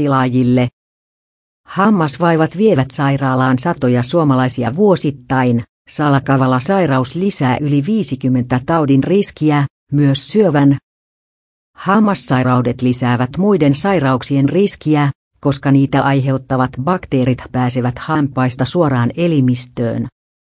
tilaajille. Hammasvaivat vievät sairaalaan satoja suomalaisia vuosittain. Salakavala sairaus lisää yli 50 taudin riskiä, myös syövän. Hammassairaudet lisäävät muiden sairauksien riskiä, koska niitä aiheuttavat bakteerit pääsevät hampaista suoraan elimistöön.